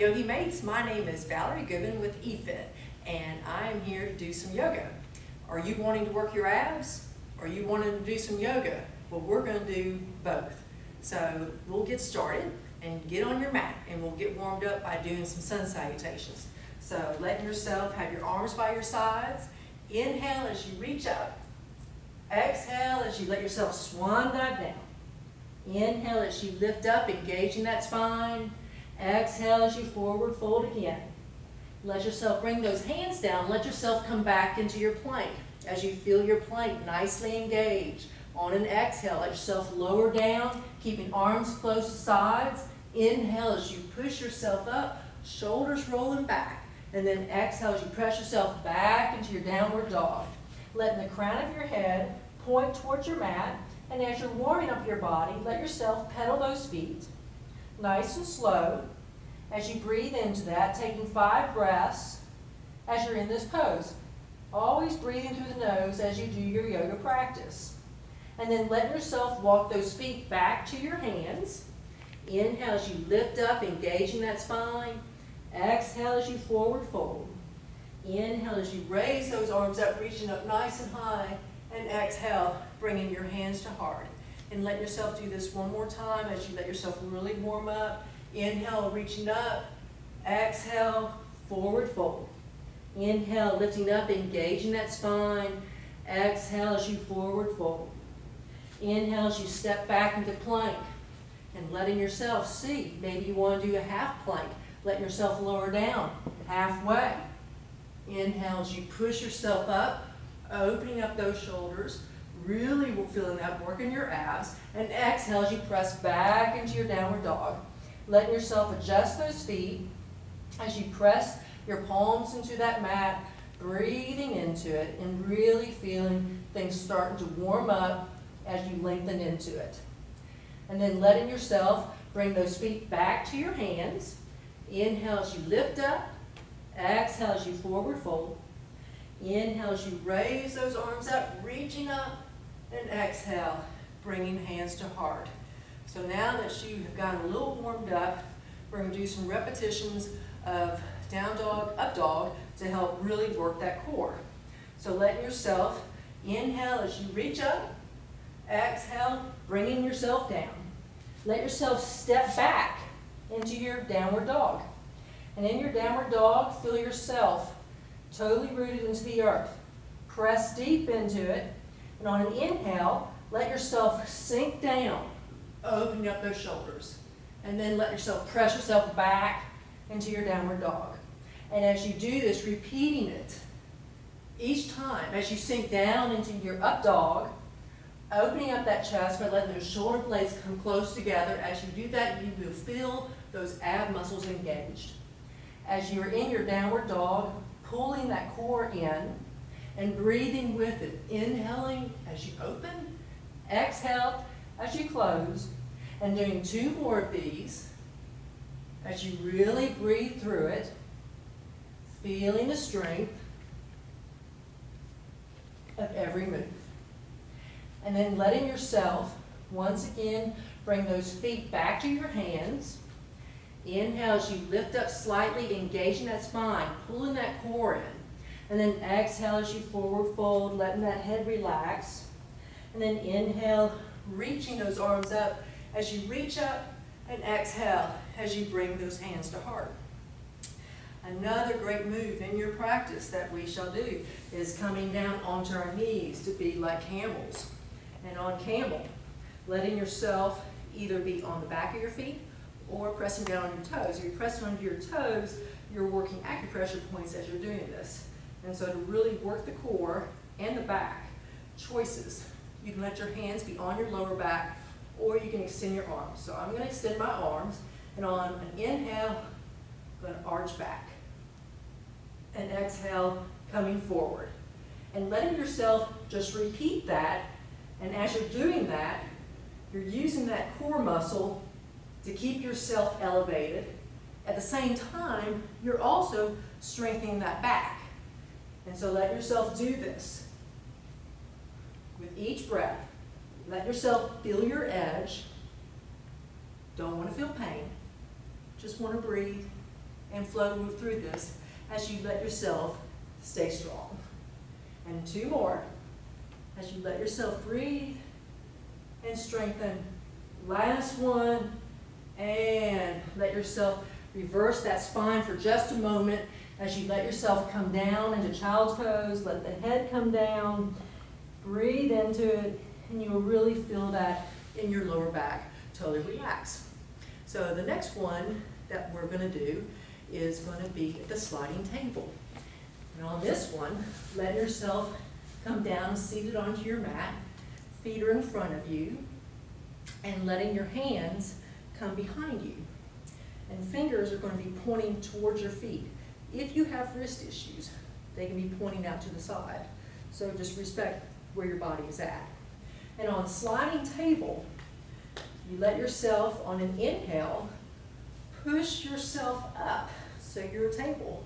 Yogi Mates. My name is Valerie Goodman with eFit, and I'm here to do some yoga. Are you wanting to work your abs? Are you wanting to do some yoga? Well, we're going to do both. So we'll get started and get on your mat, and we'll get warmed up by doing some sun salutations. So letting yourself have your arms by your sides. Inhale as you reach up. Exhale as you let yourself swan dive down. Inhale as you lift up, engaging that spine. Exhale as you forward fold again. Let yourself bring those hands down. Let yourself come back into your plank as you feel your plank nicely engaged. On an exhale, let yourself lower down, keeping arms close to sides. Inhale as you push yourself up, shoulders rolling back. And then exhale as you press yourself back into your downward dog. Letting the crown of your head point towards your mat. And as you're warming up your body, let yourself pedal those feet nice and slow. As you breathe into that, taking five breaths as you're in this pose. Always breathing through the nose as you do your yoga practice. And then let yourself walk those feet back to your hands. Inhale as you lift up, engaging that spine. Exhale as you forward fold. Inhale as you raise those arms up, reaching up nice and high. And exhale, bringing your hands to heart. And let yourself do this one more time as you let yourself really warm up. Inhale, reaching up. Exhale, forward fold. Inhale, lifting up, engaging that spine. Exhale as you forward fold. Inhale as you step back into plank and letting yourself see. Maybe you want to do a half plank. Let yourself lower down halfway. Inhale as you push yourself up, opening up those shoulders, really feeling that work in your abs. And exhale as you press back into your downward dog. Letting yourself adjust those feet as you press your palms into that mat, breathing into it and really feeling things starting to warm up as you lengthen into it. And then letting yourself bring those feet back to your hands. Inhale as you lift up. Exhale as you forward fold. Inhale as you raise those arms up, reaching up. And exhale, bringing hands to heart. So now that you have gotten a little warmed up, we're going to do some repetitions of down dog, up dog to help really work that core. So let yourself inhale as you reach up, exhale, bringing yourself down. Let yourself step back into your downward dog. And in your downward dog, feel yourself totally rooted into the earth. Press deep into it and on an inhale, let yourself sink down, opening up those shoulders. And then let yourself press yourself back into your downward dog. And as you do this, repeating it each time, as you sink down into your up dog, opening up that chest by letting those shoulder blades come close together. As you do that, you will feel those ab muscles engaged. As you're in your downward dog, pulling that core in, and breathing with it. Inhaling as you open, exhale as you close, and doing two more of these as you really breathe through it, feeling the strength of every move. And then letting yourself, once again, bring those feet back to your hands. Inhale as you lift up slightly, engaging that spine, pulling that core in. And then exhale as you forward fold, letting that head relax. And then inhale, reaching those arms up as you reach up, and exhale as you bring those hands to heart. Another great move in your practice that we shall do is coming down onto our knees to be like camels. And on camel, letting yourself either be on the back of your feet or pressing down on your toes. If you're pressing onto your toes, you're working acupressure points as you're doing this. And so to really work the core and the back, choices. You can let your hands be on your lower back or you can extend your arms. So I'm going to extend my arms and on an inhale, I'm going to arch back. And exhale, coming forward. And letting yourself just repeat that. And as you're doing that, you're using that core muscle to keep yourself elevated. At the same time, you're also strengthening that back. And so let yourself do this. With each breath, let yourself feel your edge. Don't want to feel pain. Just want to breathe and flow through this as you let yourself stay strong. And two more as you let yourself breathe and strengthen. Last one, and let yourself reverse that spine for just a moment as you let yourself come down into child's pose, let the head come down, breathe into it, and you'll really feel that in your lower back totally relax. So the next one that we're going to do is going to be the sliding table. And on this one, let yourself come down seated onto your mat, feet are in front of you, and letting your hands come behind you. And fingers are going to be pointing towards your feet. If you have wrist issues, they can be pointing out to the side. So just respect where your body is at. And on sliding table, you let yourself, on an inhale, push yourself up so you're table.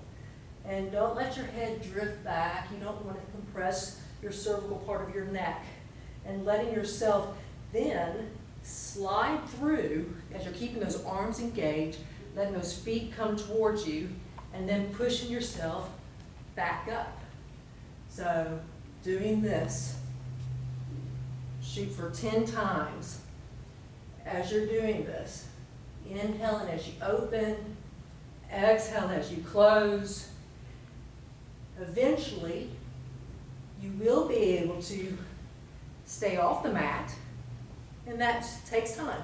And don't let your head drift back. You don't want to compress your cervical part of your neck. And letting yourself then slide through as you're keeping those arms engaged, letting those feet come towards you, and then pushing yourself back up. So doing this, shoot for 10 times as you're doing this. Inhaling as you open, exhale as you close. Eventually, you will be able to stay off the mat, and that takes time.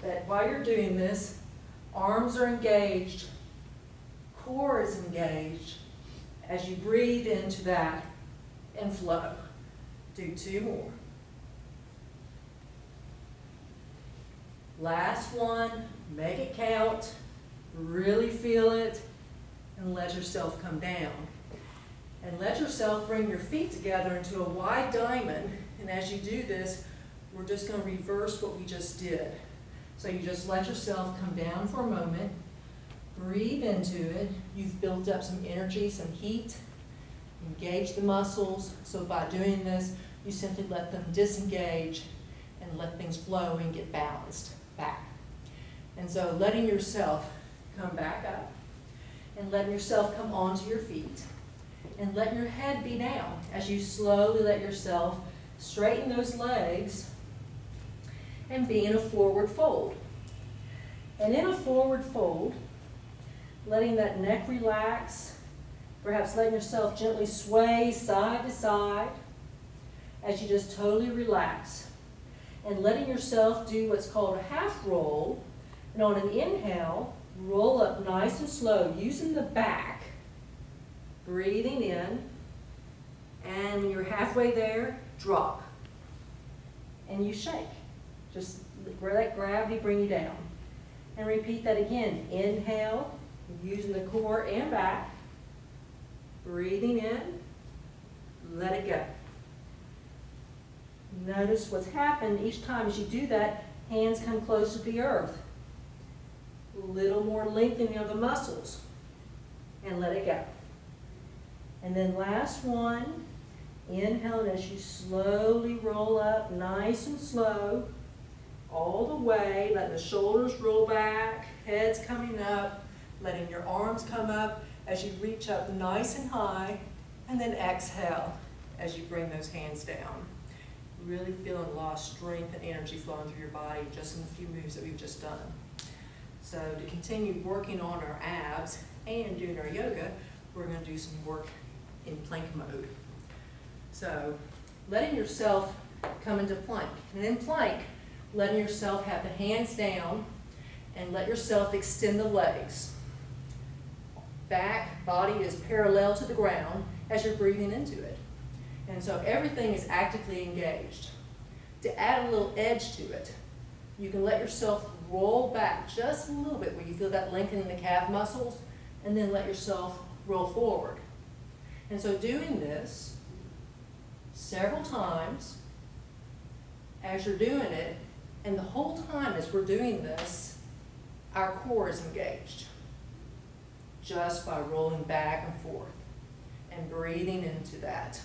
But while you're doing this, arms are engaged, core is engaged as you breathe into that and flow. Do two more. Last one, make it count, really feel it, and let yourself come down. And let yourself bring your feet together into a wide diamond, and as you do this, we're just going to reverse what we just did. So you just let yourself come down for a moment, breathe into it. You've built up some energy, some heat, engage the muscles. So by doing this, you simply let them disengage and let things flow and get balanced back. And so letting yourself come back up and letting yourself come onto your feet and letting your head be down as you slowly let yourself straighten those legs and be in a forward fold. And in a forward fold, letting that neck relax, perhaps letting yourself gently sway side to side as you just totally relax and letting yourself do what's called a half roll. And on an inhale, roll up nice and slow using the back, breathing in. And when you're halfway there, drop. And you shake. Just let gravity bring you down. And repeat that again. Inhale, using the core and back. Breathing in, let it go. Notice what's happened each time as you do that, hands come close to the earth. A little more lengthening of the muscles. And let it go. And then last one, inhale as you slowly roll up, nice and slow, all the way, letting the shoulders roll back, heads coming up, letting your arms come up as you reach up nice and high, and then exhale as you bring those hands down really feeling a lot of strength and energy flowing through your body just in the few moves that we've just done. So to continue working on our abs and doing our yoga, we're going to do some work in plank mode. So letting yourself come into plank. And in plank, letting yourself have the hands down and let yourself extend the legs. Back, body is parallel to the ground as you're breathing into it. And so everything is actively engaged. To add a little edge to it, you can let yourself roll back just a little bit where you feel that lengthening the calf muscles, and then let yourself roll forward. And so doing this several times as you're doing it, and the whole time as we're doing this, our core is engaged just by rolling back and forth and breathing into that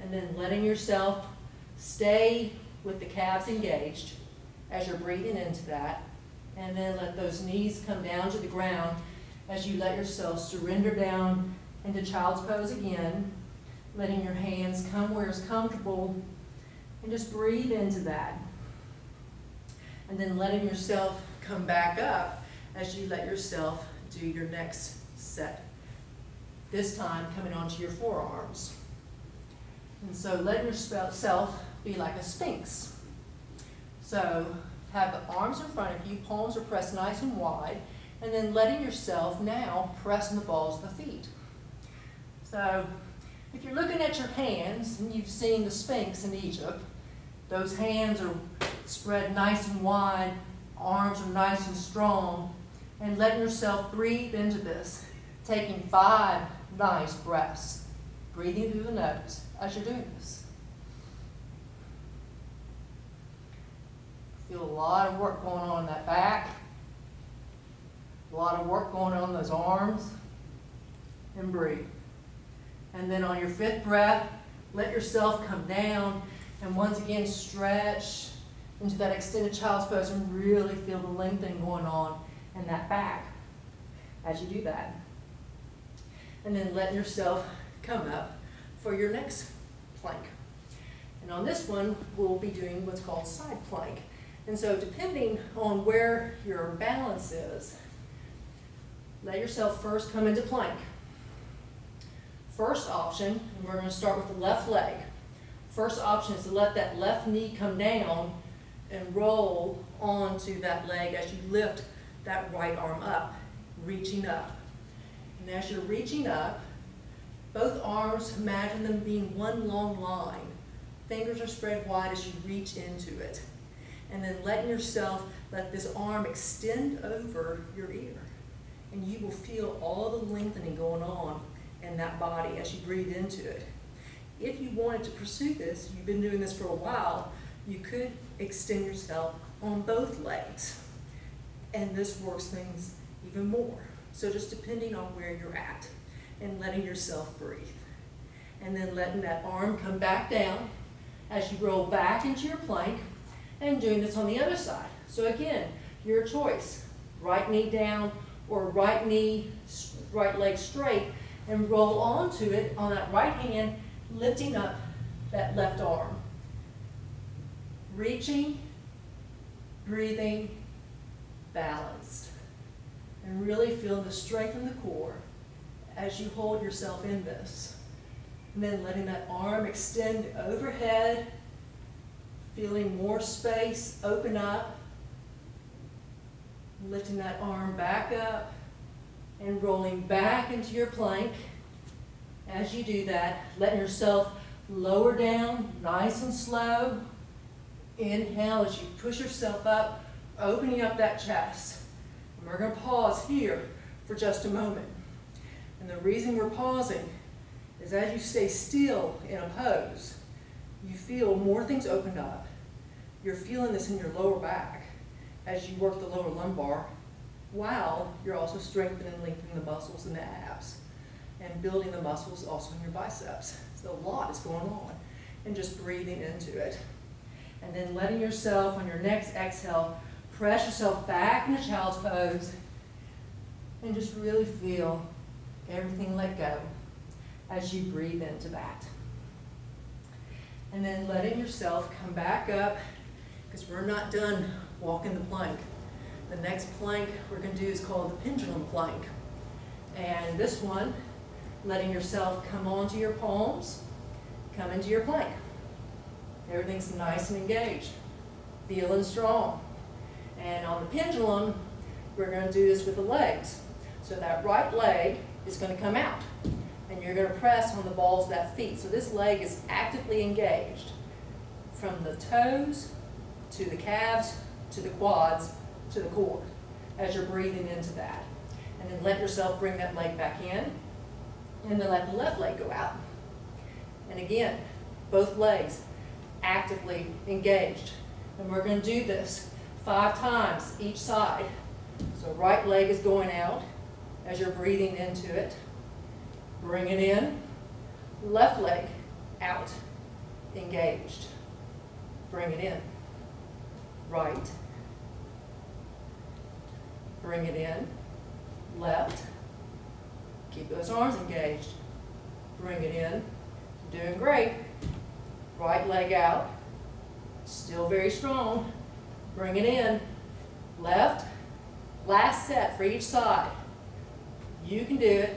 and then letting yourself stay with the calves engaged as you're breathing into that. And then let those knees come down to the ground as you let yourself surrender down into child's pose again, letting your hands come where it's comfortable, and just breathe into that. And then letting yourself come back up as you let yourself do your next set. This time coming onto your forearms. And so letting yourself be like a sphinx. So have the arms in front of you, palms are pressed nice and wide, and then letting yourself now press on the balls of the feet. So if you're looking at your hands, and you've seen the Sphinx in Egypt, those hands are spread nice and wide, arms are nice and strong, and letting yourself breathe into this, taking five nice breaths, breathing through the nose as you're doing this. Feel a lot of work going on in that back, a lot of work going on in those arms, and breathe. And then on your fifth breath, let yourself come down and once again stretch into that extended child's pose and really feel the lengthening going on in that back as you do that. And then let yourself come up for your next plank. And on this one, we'll be doing what's called side plank. And so depending on where your balance is, let yourself first come into plank. First option, and we're going to start with the left leg. First option is to let that left knee come down and roll onto that leg as you lift that right arm up, reaching up. And as you're reaching up, both arms, imagine them being one long line. Fingers are spread wide as you reach into it. And then letting yourself let this arm extend over your ear. And you will feel all the lengthening going on in that body as you breathe into it. If you wanted to pursue this, you've been doing this for a while, you could extend yourself on both legs. And this works things even more. So just depending on where you're at and letting yourself breathe. And then letting that arm come back down as you roll back into your plank and doing this on the other side. So again, your choice. Right knee down or right knee, right leg straight and roll onto it on that right hand, lifting up that left arm. Reaching, breathing, balanced. And really feel the strength in the core as you hold yourself in this. And then letting that arm extend overhead, feeling more space open up, lifting that arm back up, and rolling back into your plank. As you do that, letting yourself lower down nice and slow. Inhale as you push yourself up, opening up that chest. And we're going to pause here for just a moment. And the reason we're pausing is as you stay still in a pose, you feel more things opened up. You're feeling this in your lower back as you work the lower lumbar while you're also strengthening and lengthening the muscles in the abs and building the muscles also in your biceps. So a lot is going on and just breathing into it. And then letting yourself on your next exhale, press yourself back into child's pose and just really feel everything let go as you breathe into that. And then letting yourself come back up because we're not done walking the plank. The next plank we're going to do is called the pendulum plank. And this one, letting yourself come onto your palms, come into your plank. Everything's nice and engaged, feeling strong. And on the pendulum, we're going to do this with the legs. So that right leg is going to come out. And you're going to press on the balls of that feet. So this leg is actively engaged from the toes to the calves to the quads to the core as you're breathing into that. And then let yourself bring that leg back in. And then let the left leg go out. And again, both legs actively engaged. And we're going to do this five times each side. So right leg is going out as you're breathing into it. Bring it in. Left leg out, engaged. Bring it in. Right, bring it in, left, Keep those arms engaged. Bring it in. Doing great. Right leg out. Still very strong. Bring it in. Left. Last set for each side. You can do it.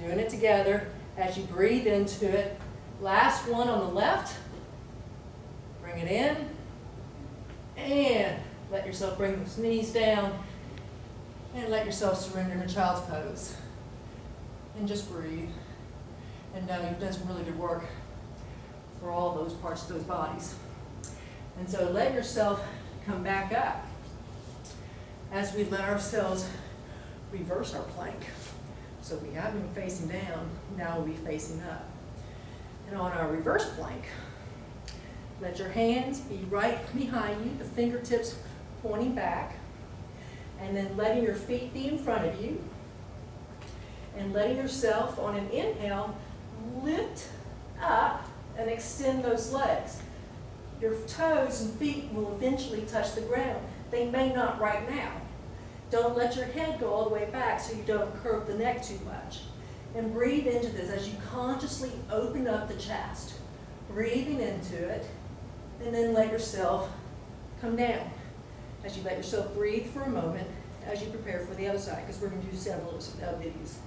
Doing it together as you breathe into it. Last one on the left. Bring it in. And let yourself bring those knees down. And let yourself surrender to child's pose. And just breathe. And know you've done some really good work for all those parts of those bodies. And so let yourself come back up as we let ourselves reverse our plank. So we have been facing down, now we'll be facing up. And on our reverse plank, let your hands be right behind you, the fingertips pointing back, and then letting your feet be in front of you, and letting yourself on an inhale lift up and extend those legs. Your toes and feet will eventually touch the ground. They may not right now. Don't let your head go all the way back so you don't curve the neck too much. And breathe into this as you consciously open up the chest. Breathing into it, and then let yourself come down. As you let yourself breathe for a moment as you prepare for the other side, because we're going to do several of these.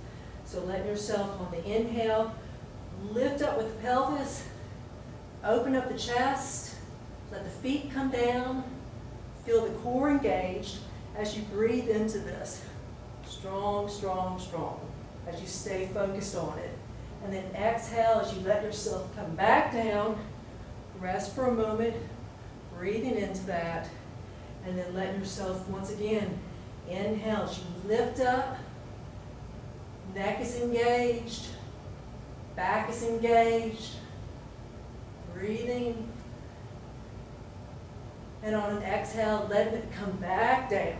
So let yourself on the inhale, lift up with the pelvis, open up the chest, let the feet come down, feel the core engaged, as you breathe into this. Strong, strong, strong, as you stay focused on it. And then exhale as you let yourself come back down, rest for a moment, breathing into that, and then let yourself once again inhale as you lift up, neck is engaged, back is engaged, breathing and on an exhale, let it come back down.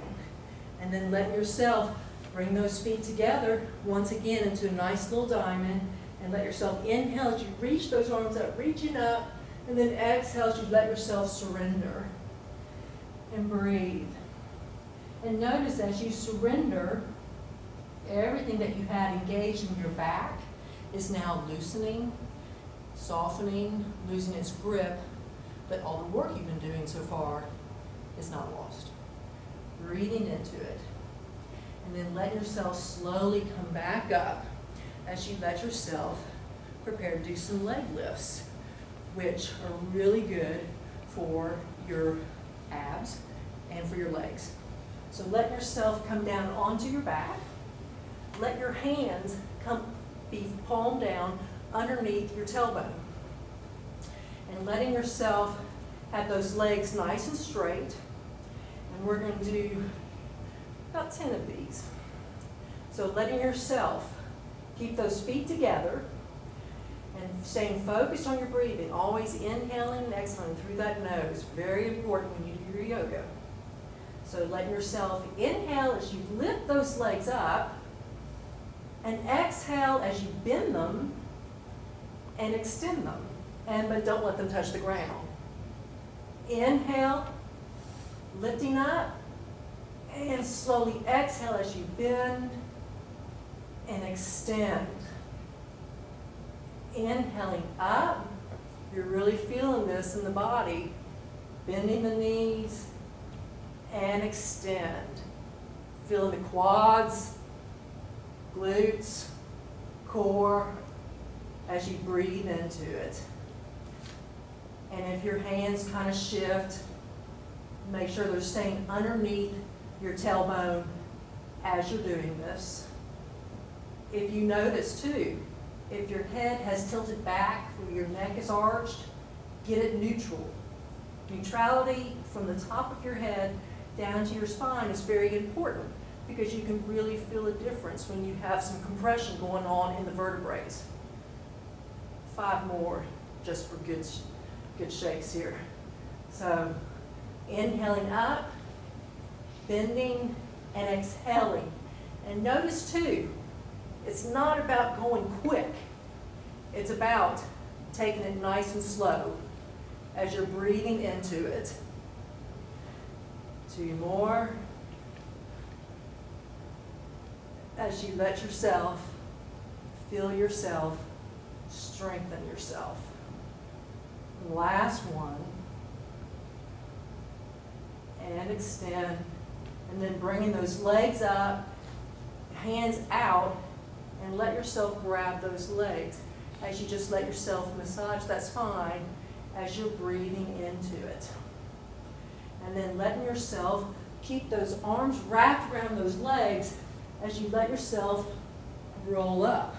And then let yourself bring those feet together once again into a nice little diamond. And let yourself inhale as you reach those arms up, reaching up. And then exhale as you let yourself surrender. And breathe. And notice as you surrender, everything that you had engaged in your back is now loosening, softening, losing its grip, but all the work you've been doing so far is not lost. Breathing into it. And then let yourself slowly come back up as you let yourself prepare to do some leg lifts, which are really good for your abs and for your legs. So let yourself come down onto your back. Let your hands come be palm down underneath your tailbone and letting yourself have those legs nice and straight. And we're going to do about 10 of these. So letting yourself keep those feet together and staying focused on your breathing, always inhaling and exhaling through that nose. Very important when you do your yoga. So letting yourself inhale as you lift those legs up and exhale as you bend them and extend them and but don't let them touch the ground. Inhale, lifting up, and slowly exhale as you bend and extend. Inhaling up, you're really feeling this in the body, bending the knees and extend. Feeling the quads, glutes, core, as you breathe into it. And if your hands kind of shift, make sure they're staying underneath your tailbone as you're doing this. If you notice too, if your head has tilted back or your neck is arched, get it neutral. Neutrality from the top of your head down to your spine is very important because you can really feel a difference when you have some compression going on in the vertebrae. Five more just for good good shakes here. So inhaling up, bending, and exhaling. And notice too, it's not about going quick. It's about taking it nice and slow as you're breathing into it. Two more. as you let yourself feel yourself strengthen yourself. Last one. And extend. And then bringing those legs up, hands out, and let yourself grab those legs. As you just let yourself massage, that's fine, as you're breathing into it. And then letting yourself keep those arms wrapped around those legs as you let yourself roll up.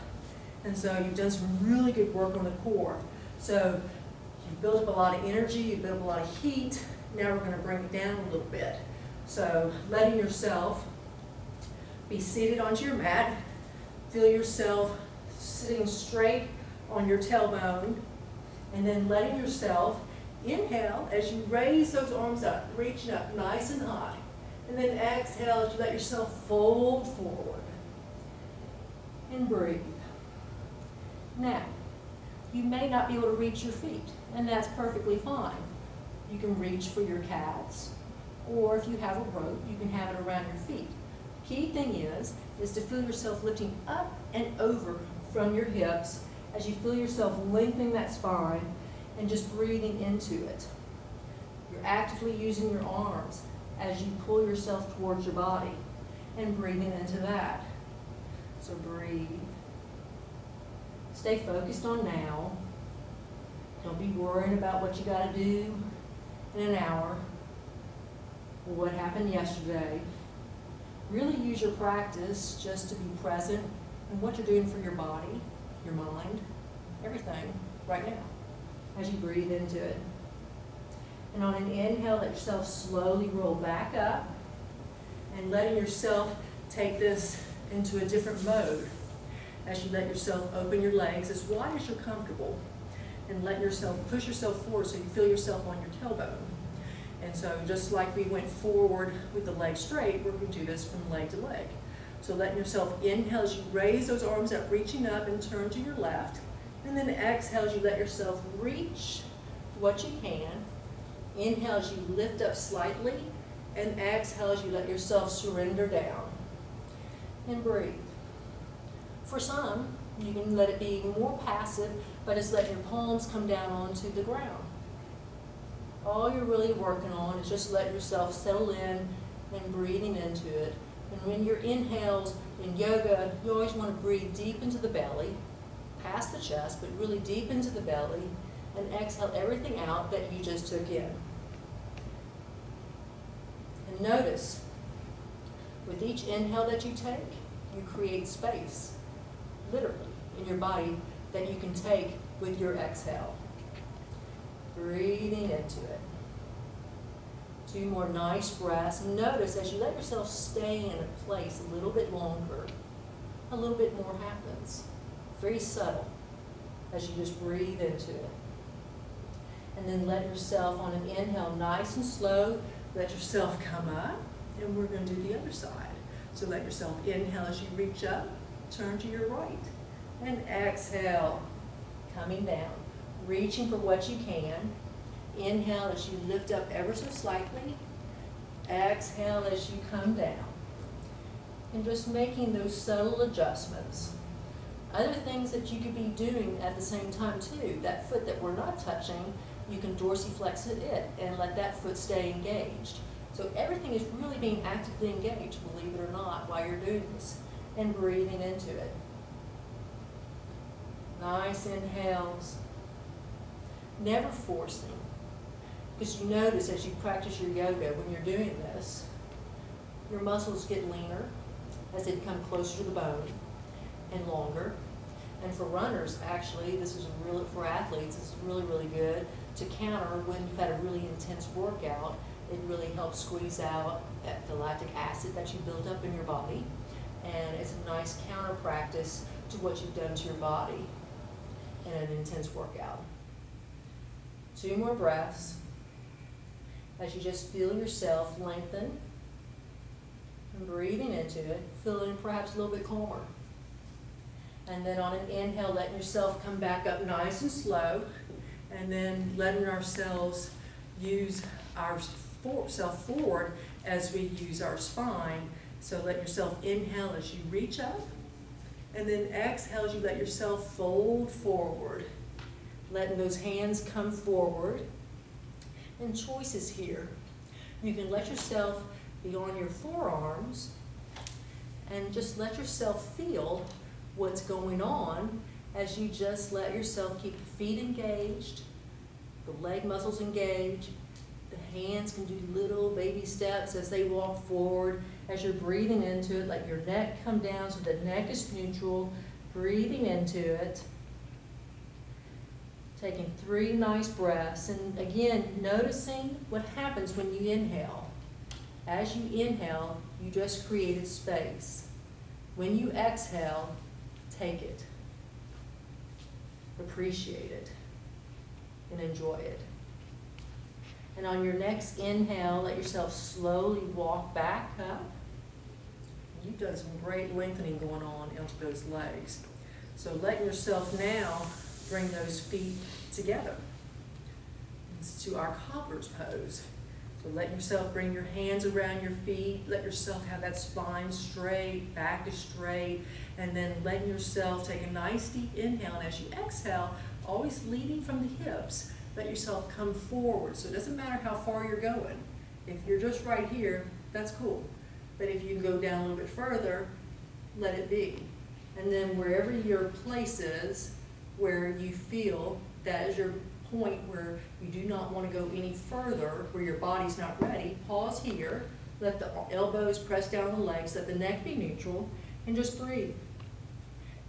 And so you've done some really good work on the core. So you built up a lot of energy, you built up a lot of heat. Now we're going to bring it down a little bit. So letting yourself be seated onto your mat. Feel yourself sitting straight on your tailbone. And then letting yourself inhale as you raise those arms up, reaching up nice and high. And then exhale as you let yourself fold forward. And breathe. Now, you may not be able to reach your feet, and that's perfectly fine. You can reach for your calves, or if you have a rope, you can have it around your feet. Key thing is, is to feel yourself lifting up and over from your hips as you feel yourself lengthening that spine and just breathing into it. You're actively using your arms as you pull yourself towards your body and breathing into that. So breathe. Stay focused on now. Don't be worrying about what you got to do in an hour or what happened yesterday. Really use your practice just to be present in what you're doing for your body, your mind, everything right now as you breathe into it. And on an inhale, let yourself slowly roll back up and letting yourself take this into a different mode as you let yourself open your legs as wide as you're comfortable and let yourself push yourself forward so you feel yourself on your tailbone. And so just like we went forward with the leg straight, we're going to do this from leg to leg. So letting yourself inhale as you raise those arms up, reaching up and turn to your left. And then exhale as you let yourself reach what you can. Inhale as you lift up slightly. And exhale as you let yourself surrender down. And breathe. For some, you can let it be more passive, but just let your palms come down onto the ground. All you're really working on is just let yourself settle in and breathing into it. And when your inhales in yoga, you always want to breathe deep into the belly, past the chest, but really deep into the belly, and exhale everything out that you just took in. And notice, with each inhale that you take, you create space literally, in your body that you can take with your exhale. Breathing into it. Two more nice breaths. Notice as you let yourself stay in a place a little bit longer, a little bit more happens. Very subtle as you just breathe into it. And then let yourself on an inhale, nice and slow, let yourself come up. And we're going to do the other side. So let yourself inhale as you reach up turn to your right. And exhale, coming down. Reaching for what you can. Inhale as you lift up ever so slightly. Exhale as you come down. And just making those subtle adjustments. Other things that you could be doing at the same time too. That foot that we're not touching, you can dorsiflex it and let that foot stay engaged. So everything is really being actively engaged, believe it or not, while you're doing this and breathing into it. Nice inhales. Never forcing. Because you notice as you practice your yoga, when you're doing this, your muscles get leaner as they come closer to the bone and longer. And for runners, actually, this is really, for athletes, is really, really good to counter when you've had a really intense workout. It really helps squeeze out the lactic acid that you build up in your body and it's a nice counter practice to what you've done to your body in an intense workout. Two more breaths as you just feel yourself lengthen and breathing into it, feeling perhaps a little bit calmer. And then on an inhale, letting yourself come back up nice and slow, and then letting ourselves use our self forward as we use our spine So let yourself inhale as you reach up, and then exhale as you let yourself fold forward. Letting those hands come forward. And choices here. You can let yourself be on your forearms and just let yourself feel what's going on as you just let yourself keep the feet engaged, the leg muscles engaged, the hands can do little baby steps as they walk forward. As you're breathing into it, let your neck come down so the neck is neutral, breathing into it. Taking three nice breaths, and again, noticing what happens when you inhale. As you inhale, you just created space. When you exhale, take it, appreciate it, and enjoy it. And on your next inhale, let yourself slowly walk back up. You've done some great lengthening going on into those legs. So let yourself now bring those feet together. It's to our cobbler's pose. So let yourself bring your hands around your feet. Let yourself have that spine straight, back is straight, and then letting yourself take a nice deep inhale. And as you exhale, always leading from the hips, let yourself come forward. So it doesn't matter how far you're going. If you're just right here, that's cool. But if you go down a little bit further, let it be. And then wherever your place is, where you feel that is your point where you do not want to go any further, where your body's not ready, pause here, let the elbows press down the legs, let the neck be neutral, and just breathe.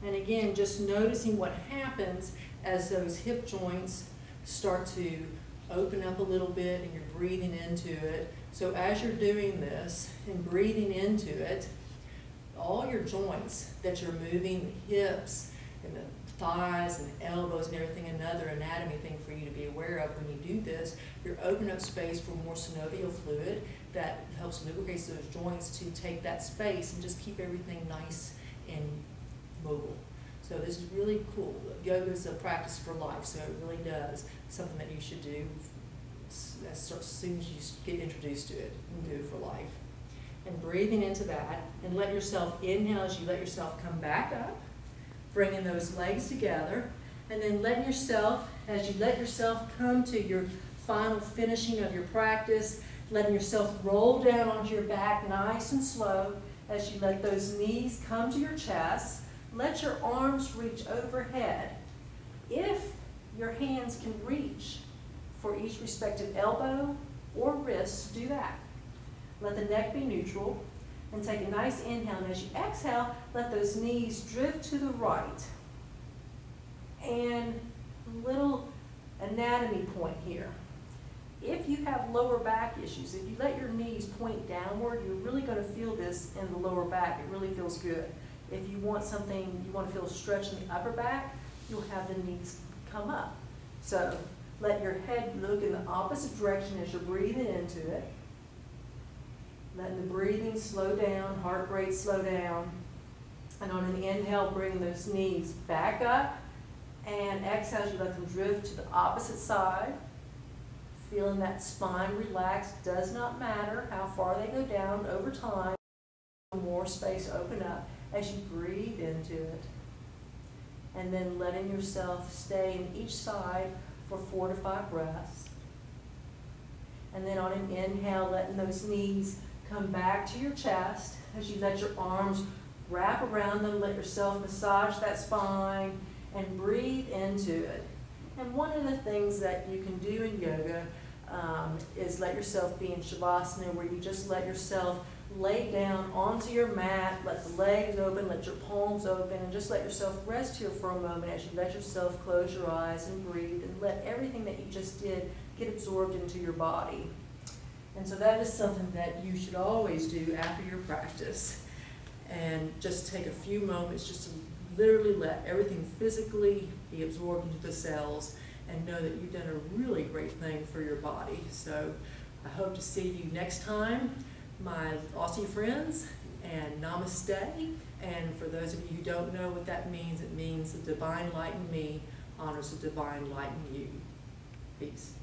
And again, just noticing what happens as those hip joints start to open up a little bit and you're breathing into it. So as you're doing this and breathing into it, all your joints that you're moving, the hips and the thighs and the elbows and everything, another anatomy thing for you to be aware of when you do this, you're opening up space for more synovial fluid that helps lubricate those joints to take that space and just keep everything nice and mobile. So this is really cool. Yoga is a practice for life, so it really does something that you should do as soon as you get introduced to it and do it for life. And breathing into that, and let yourself inhale as you let yourself come back up, bringing those legs together, and then letting yourself, as you let yourself come to your final finishing of your practice, letting yourself roll down onto your back nice and slow as you let those knees come to your chest let your arms reach overhead. If your hands can reach for each respective elbow or wrist, do that. Let the neck be neutral and take a nice inhale. And as you exhale, let those knees drift to the right. And a little anatomy point here. If you have lower back issues, if you let your knees point downward, you're really going to feel this in the lower back. It really feels good. If you want something, you want to feel a stretch in the upper back, you'll have the knees come up. So let your head look in the opposite direction as you're breathing into it. Letting the breathing slow down, heart rate slow down. And on an inhale, bring those knees back up. And exhale, you let them drift to the opposite side. Feeling that spine relax does not matter how far they go down over time. More space open up as you breathe into it. And then letting yourself stay in each side for four to five breaths. And then on an inhale, letting those knees come back to your chest as you let your arms wrap around them, let yourself massage that spine and breathe into it. And one of the things that you can do in yoga um, is let yourself be in Shavasana where you just let yourself lay down onto your mat, let the legs open, let your palms open, and just let yourself rest here for a moment as you let yourself close your eyes and breathe and let everything that you just did get absorbed into your body. And so that is something that you should always do after your practice. And just take a few moments just to literally let everything physically be absorbed into the cells and know that you've done a really great thing for your body. So I hope to see you next time my Aussie friends and namaste. And for those of you who don't know what that means, it means the divine light in me honors the divine light in you. Peace.